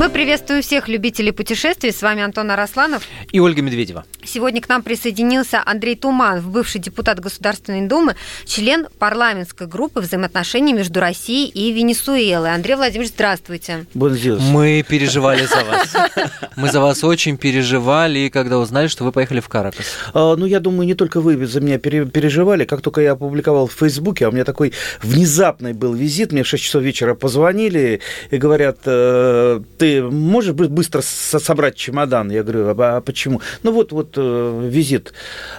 Мы приветствуем всех любителей путешествий. С вами Антон Арасланов. И Ольга Медведева. Сегодня к нам присоединился Андрей Туманов, бывший депутат Государственной Думы, член парламентской группы взаимоотношений между Россией и Венесуэлой. Андрей Владимирович, здравствуйте. Мы переживали за вас. Мы за вас очень переживали, когда узнали, что вы поехали в Каракас. А, ну, я думаю, не только вы за меня переживали. Как только я опубликовал в Фейсбуке, а у меня такой внезапный был визит, мне в 6 часов вечера позвонили и говорят, «Э, ты можешь быстро собрать чемодан? Я говорю, а, а почему? Ну вот, вот э, визит.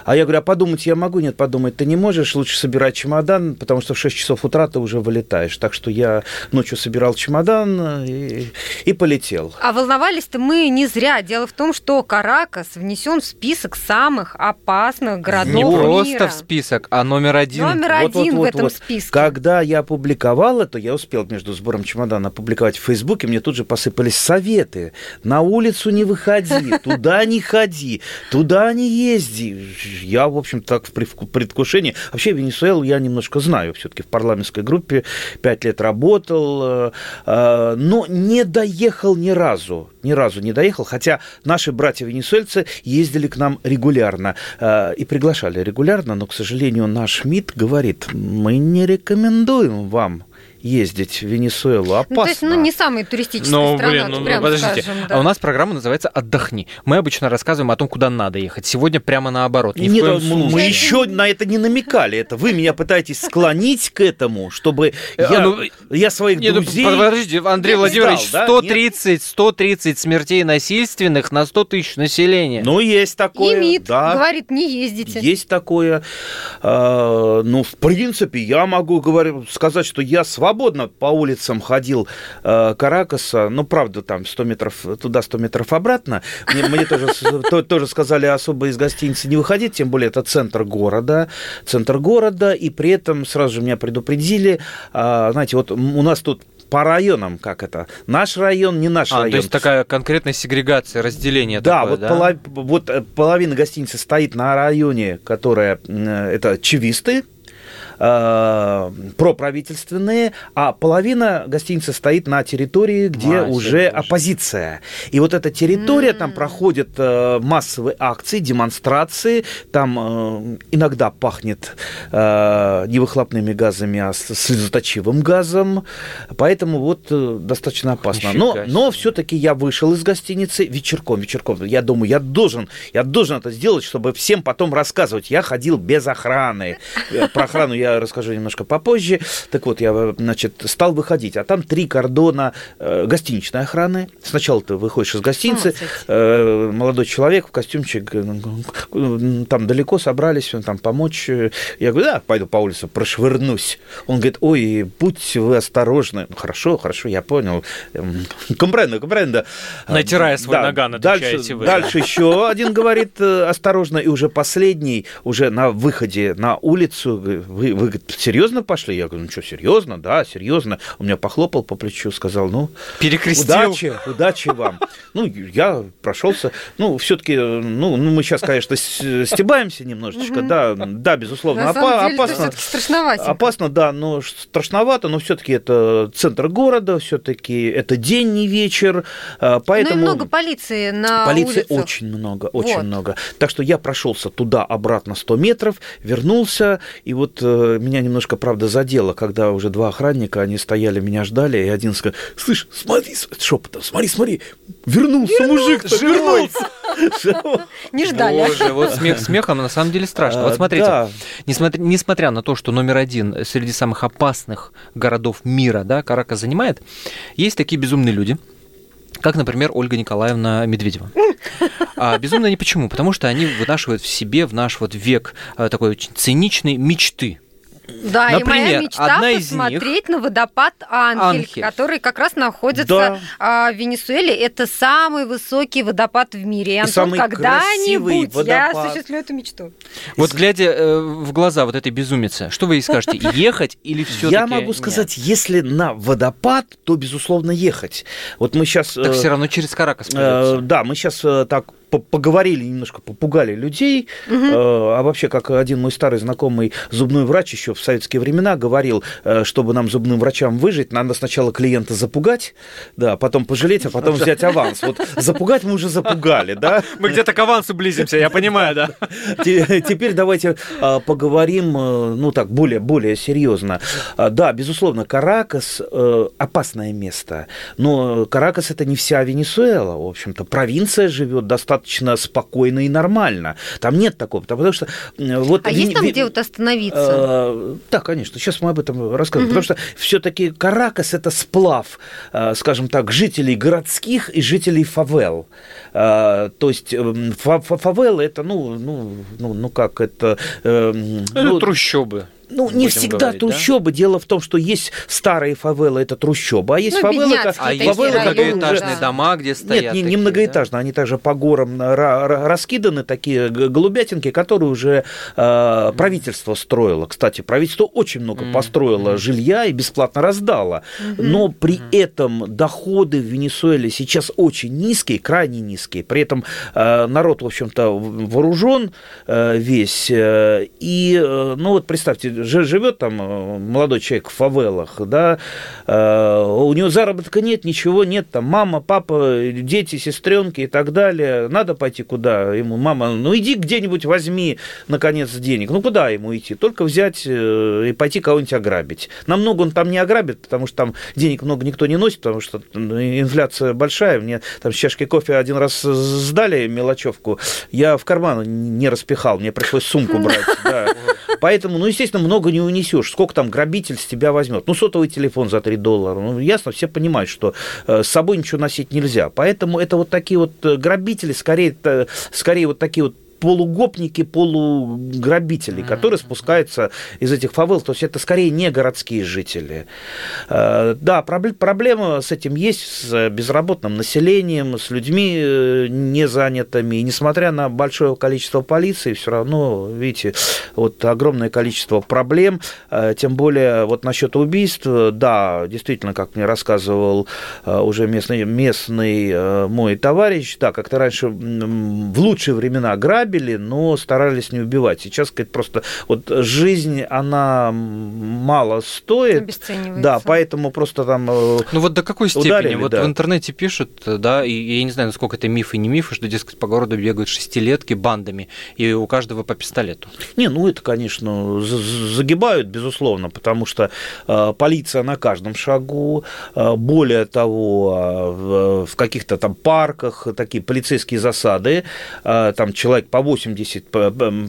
А я говорю, а подумать я могу? Нет, подумать ты не можешь, лучше собирать чемодан, потому что в 6 часов утра ты уже вылетаешь. Так что я ночью собирал чемодан и, и полетел. А волновались-то мы не зря. Дело в том, что Каракас внесен в список самых опасных городов Не мира. просто в список, а номер один. Номер вот, один вот, вот, в этом вот. списке. Когда я опубликовал это, я успел между сбором чемодана опубликовать в Фейсбуке, мне тут же посыпались советы. На улицу не выходи, туда не ходи, туда не езди. Я, в общем, так в предвкушении. Вообще, Венесуэлу я немножко знаю. Все-таки в парламентской группе пять лет работал, э, э, но не доехал ни разу. Ни разу не доехал, хотя наши братья-венесуэльцы ездили к нам регулярно э, и приглашали регулярно, но, к сожалению, наш МИД говорит, мы не рекомендуем вам ездить в Венесуэлу. Опасно. Ну, то есть, ну, не самая туристическая ну, страна, блин, ну, прямо подождите. Скажем, да. А у нас программа называется «Отдохни». Мы обычно рассказываем о том, куда надо ехать. Сегодня прямо наоборот. Ни Нет, мы, мы еще на это не намекали. Это вы меня пытаетесь склонить к этому, чтобы э, я, ну, я своих нет, ну, друзей... Подождите, Андрей Владимирович, стал, 130, да? 130 смертей насильственных на 100 тысяч населения. Ну, есть такое. И МИД да. говорит, не ездите. Есть такое. А, ну, в принципе, я могу говорить, сказать, что я свободно по улицам ходил э, Каракаса, ну, правда, там 100 метров туда, 100 метров обратно. Мне, мне тоже, то, тоже сказали особо из гостиницы не выходить, тем более это центр города, центр города, и при этом сразу же меня предупредили, э, знаете, вот у нас тут по районам, как это? Наш район, не наш а, район. То есть такая конкретная сегрегация, разделение да, такое, вот да? Полов, вот э, половина гостиницы стоит на районе, которая э, это чевисты, э, проправительственные, а половина гостиницы стоит на территории, где а, уже оппозиция. И вот эта территория, mm-hmm. там проходят э, массовые акции, демонстрации, там э, иногда пахнет э, не выхлопными газами, а слезоточивым газом, поэтому вот э, достаточно опасно. Но, но все-таки я вышел из гостиницы вечерком, вечерком. Я думаю, я должен, я должен это сделать, чтобы всем потом рассказывать. Я ходил без охраны. Э, про охрану я расскажу немножко попозже. Так вот, я, значит, стал выходить, а там три кордона э, гостиничной охраны. Сначала ты выходишь из гостиницы, э, молодой человек в костюмчик, э, там далеко собрались, там помочь. Я говорю, да, пойду по улице, прошвырнусь. Он говорит, ой, будьте вы осторожны. Ну, хорошо, хорошо, я понял. Компрендо, компрендо. Натирая свой да, наган, дальше, вы. Дальше еще один говорит, осторожно, и уже последний, уже на выходе на улицу, вы, вы говорит, серьезно пошли? Я говорю, ну что, серьезно? Да, серьезно. Он меня похлопал по плечу, сказал, ну, Перекрестил. удачи, удачи вам. Ну, я прошелся. Ну, все-таки, ну, ну, мы сейчас, конечно, стебаемся немножечко, да, да, безусловно, опа- опасно. страшновато. Опасно, да, но страшновато, но все-таки это центр города, все-таки это день, не вечер, а, поэтому... Ну и много полиции на Полиции очень много, очень много. Так что я прошелся туда-обратно 100 метров, вернулся, и вот э, меня немножко, правда, задело, когда уже два охранника, они стояли, меня ждали, и один сказал, слышь, смотри, шепотом, смотри, смотри, вернулся мужик вернулся. Не ждали. Боже, вот смех смехом, на самом деле страшно. Вот а, смотрите, несмотря, несмотря на то, что номер один среди самых опасных городов мира, да, Карака занимает, есть такие безумные люди, как, например, Ольга Николаевна Медведева. А безумно не почему? Потому что они вынашивают в себе в наш вот век э, такой очень циничной мечты. Да, Например, и моя мечта одна посмотреть них... на водопад Анхель, Анхель, который как раз находится да. А, в Венесуэле. Это самый высокий водопад в мире. И, Антон, когда-нибудь я осуществлю эту мечту. Вот глядя э, в глаза вот этой безумицы, что вы ей скажете? Ехать или все Я могу сказать, если на водопад, то, безусловно, ехать. Вот мы сейчас... Так все равно через Каракас э, Да, мы сейчас э, так поговорили немножко, попугали людей. Угу. А вообще, как один мой старый знакомый зубной врач еще еще в советские времена говорил, э, чтобы нам зубным врачам выжить, надо сначала клиента запугать, да, потом пожалеть, а потом взять аванс. Вот запугать мы уже запугали, да? Мы где-то к авансу близимся, я понимаю, да. Теперь давайте а, поговорим, э, ну так, более, более серьезно. А, да, безусловно, Каракас э, опасное место, но Каракас это не вся Венесуэла, в общем-то. Провинция живет достаточно спокойно и нормально. Там нет такого, потому что... Вот, а есть там где вот остановиться? Да, конечно, сейчас мы об этом расскажем. Угу. Потому что все-таки Каракас это сплав, скажем так, жителей городских и жителей фавел. То есть эм, фавел это, ну, ну, ну, ну как это... Э, ну, трущобы ну, не всегда говорить, трущобы. Да? Дело в том, что есть старые фавелы, это трущобы, а есть ну, фавелы, это, а фавелы, есть многоэтажные уже... дома, где стоят. Нет, не, не многоэтажные, да? они также по горам раскиданы, такие голубятинки, которые уже э, правительство строило. Кстати, правительство очень много mm-hmm. построило mm-hmm. жилья и бесплатно раздало. Mm-hmm. Но при mm-hmm. этом доходы в Венесуэле сейчас очень низкие, крайне низкие. При этом э, народ, в общем-то, вооружен э, весь. Э, и, э, ну вот представьте, живет там э, молодой человек в фавелах, да, э, у него заработка нет, ничего нет, там мама, папа, дети, сестренки и так далее. Надо пойти куда? Ему мама, ну иди где-нибудь возьми, наконец, денег. Ну куда ему идти? Только взять э, и пойти кого-нибудь ограбить. Намного он там не ограбит, потому что там денег много никто не носит, потому что инфляция большая. Мне там с чашкой кофе один раз сдали мелочевку, я в карман не распихал, мне пришлось сумку брать. Да. Поэтому, ну, естественно, много не унесешь. Сколько там грабитель с тебя возьмет? Ну, сотовый телефон за 3 доллара. Ну, ясно, все понимают, что э, с собой ничего носить нельзя. Поэтому это вот такие вот э, грабители, скорее, скорее вот такие вот полугопники, полуграбители, которые спускаются из этих фавел. То есть это скорее не городские жители. Э, да, проблема с этим есть, с безработным населением, с людьми э, незанятыми. И несмотря на большое количество полиции, все равно, видите, вот огромное количество проблем. Э, тем более вот насчет убийств, да, действительно, как мне рассказывал уже местный, местный мой товарищ, да, как-то раньше в лучшие времена грабили, грабили, но старались не убивать. Сейчас, сказать, просто вот жизнь, она мало стоит. Да, поэтому просто там э, Ну вот до какой степени? Ударили, вот да. в интернете пишут, да, и я не знаю, насколько это миф и не миф, что, дескать, по городу бегают шестилетки бандами, и у каждого по пистолету. Не, ну это, конечно, загибают, безусловно, потому что э, полиция на каждом шагу, э, более того, в каких-то там парках такие полицейские засады, там человек по 80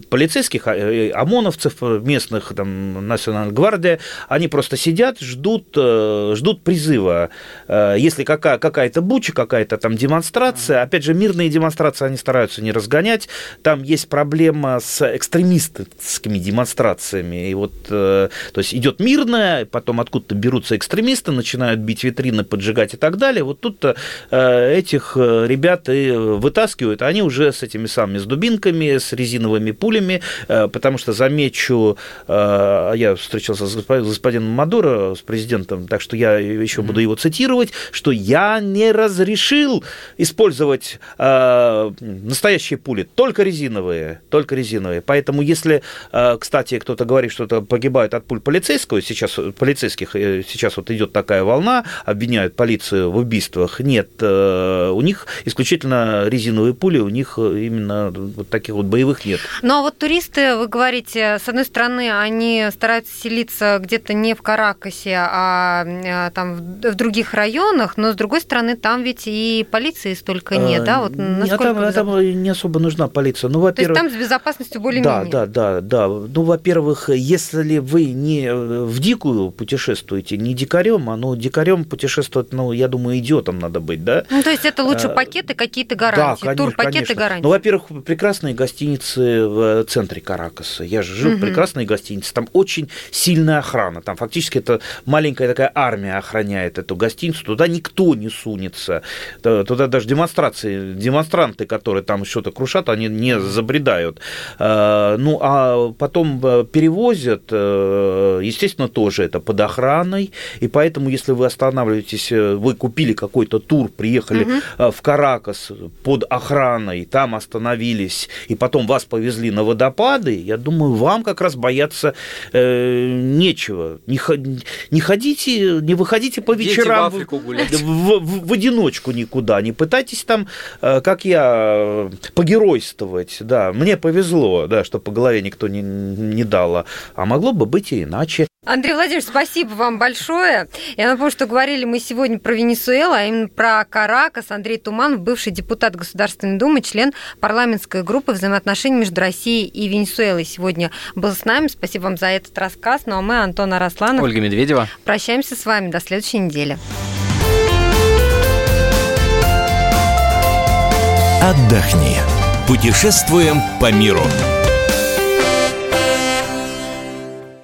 полицейских, а, э, ОМОНовцев, э, местных, там, Национальной гвардии, они просто сидят, ждут, э, ждут призыва. Если какая- какая-то буча, какая-то там демонстрация, опять же, мирные демонстрации они стараются не разгонять, там есть проблема с экстремистскими демонстрациями, и вот, то есть идет мирная, потом откуда-то берутся экстремисты, начинают бить витрины, поджигать и так далее, вот тут этих ребят и вытаскивают, они уже с этими самыми с дубинками дубинками, с резиновыми пулями, э, потому что, замечу, э, я встречался с господином Мадуро, с президентом, так что я еще буду его цитировать, что я не разрешил использовать э, настоящие пули, только резиновые, только резиновые. Поэтому если, кстати, кто-то говорит, что это погибает от пуль полицейского, сейчас полицейских сейчас вот идет такая волна, обвиняют полицию в убийствах, нет, у них исключительно резиновые пули, у них именно вот таких вот боевых нет. Ну а вот туристы, вы говорите, с одной стороны, они стараются селиться где-то не в Каракасе, а, а там в других районах, но с другой стороны, там ведь и полиции столько нет, а, да? Вот насколько там, там не особо нужна полиция. Ну, во-первых, То есть там с безопасностью более-менее? Да, да, да, да. Ну, во-первых, если вы не в дикую путешествуете, не дикарем, а ну дикарем путешествовать, ну, я думаю, идиотом надо быть, да? Ну, то есть это лучше а, пакеты, какие-то гарантии, да, тур-пакеты гарантии. Ну, во-первых, прекрасно прекрасные гостиницы в центре Каракаса. Я же жил угу. в прекрасной гостинице. Там очень сильная охрана. Там фактически это маленькая такая армия охраняет эту гостиницу. Туда никто не сунется. Туда даже демонстрации, демонстранты, которые там что-то крушат, они не забредают. А, ну, а потом э, перевозят, э, естественно, тоже это под охраной. И поэтому, если вы останавливаетесь, э, вы купили какой-то тур, приехали угу. в Каракас под охраной, там остановились, напились, и потом вас повезли на водопады, я думаю, вам как раз бояться э, нечего. Не, не ходите, не выходите по вечерам в, в, в, в одиночку никуда, не пытайтесь там, э, как я, погеройствовать. Да, мне повезло, да, что по голове никто не, не дал, а могло бы быть и иначе. Андрей Владимирович, спасибо вам большое. Я напомню, что говорили мы сегодня про Венесуэлу, а именно про Каракас. Андрей Туманов, бывший депутат Государственной Думы, член парламентской группы взаимоотношений между Россией и Венесуэлой. Сегодня был с нами. Спасибо вам за этот рассказ. Ну а мы, Антон Арасланов. Ольга Медведева. Прощаемся с вами. До следующей недели. Отдохни. Путешествуем по миру.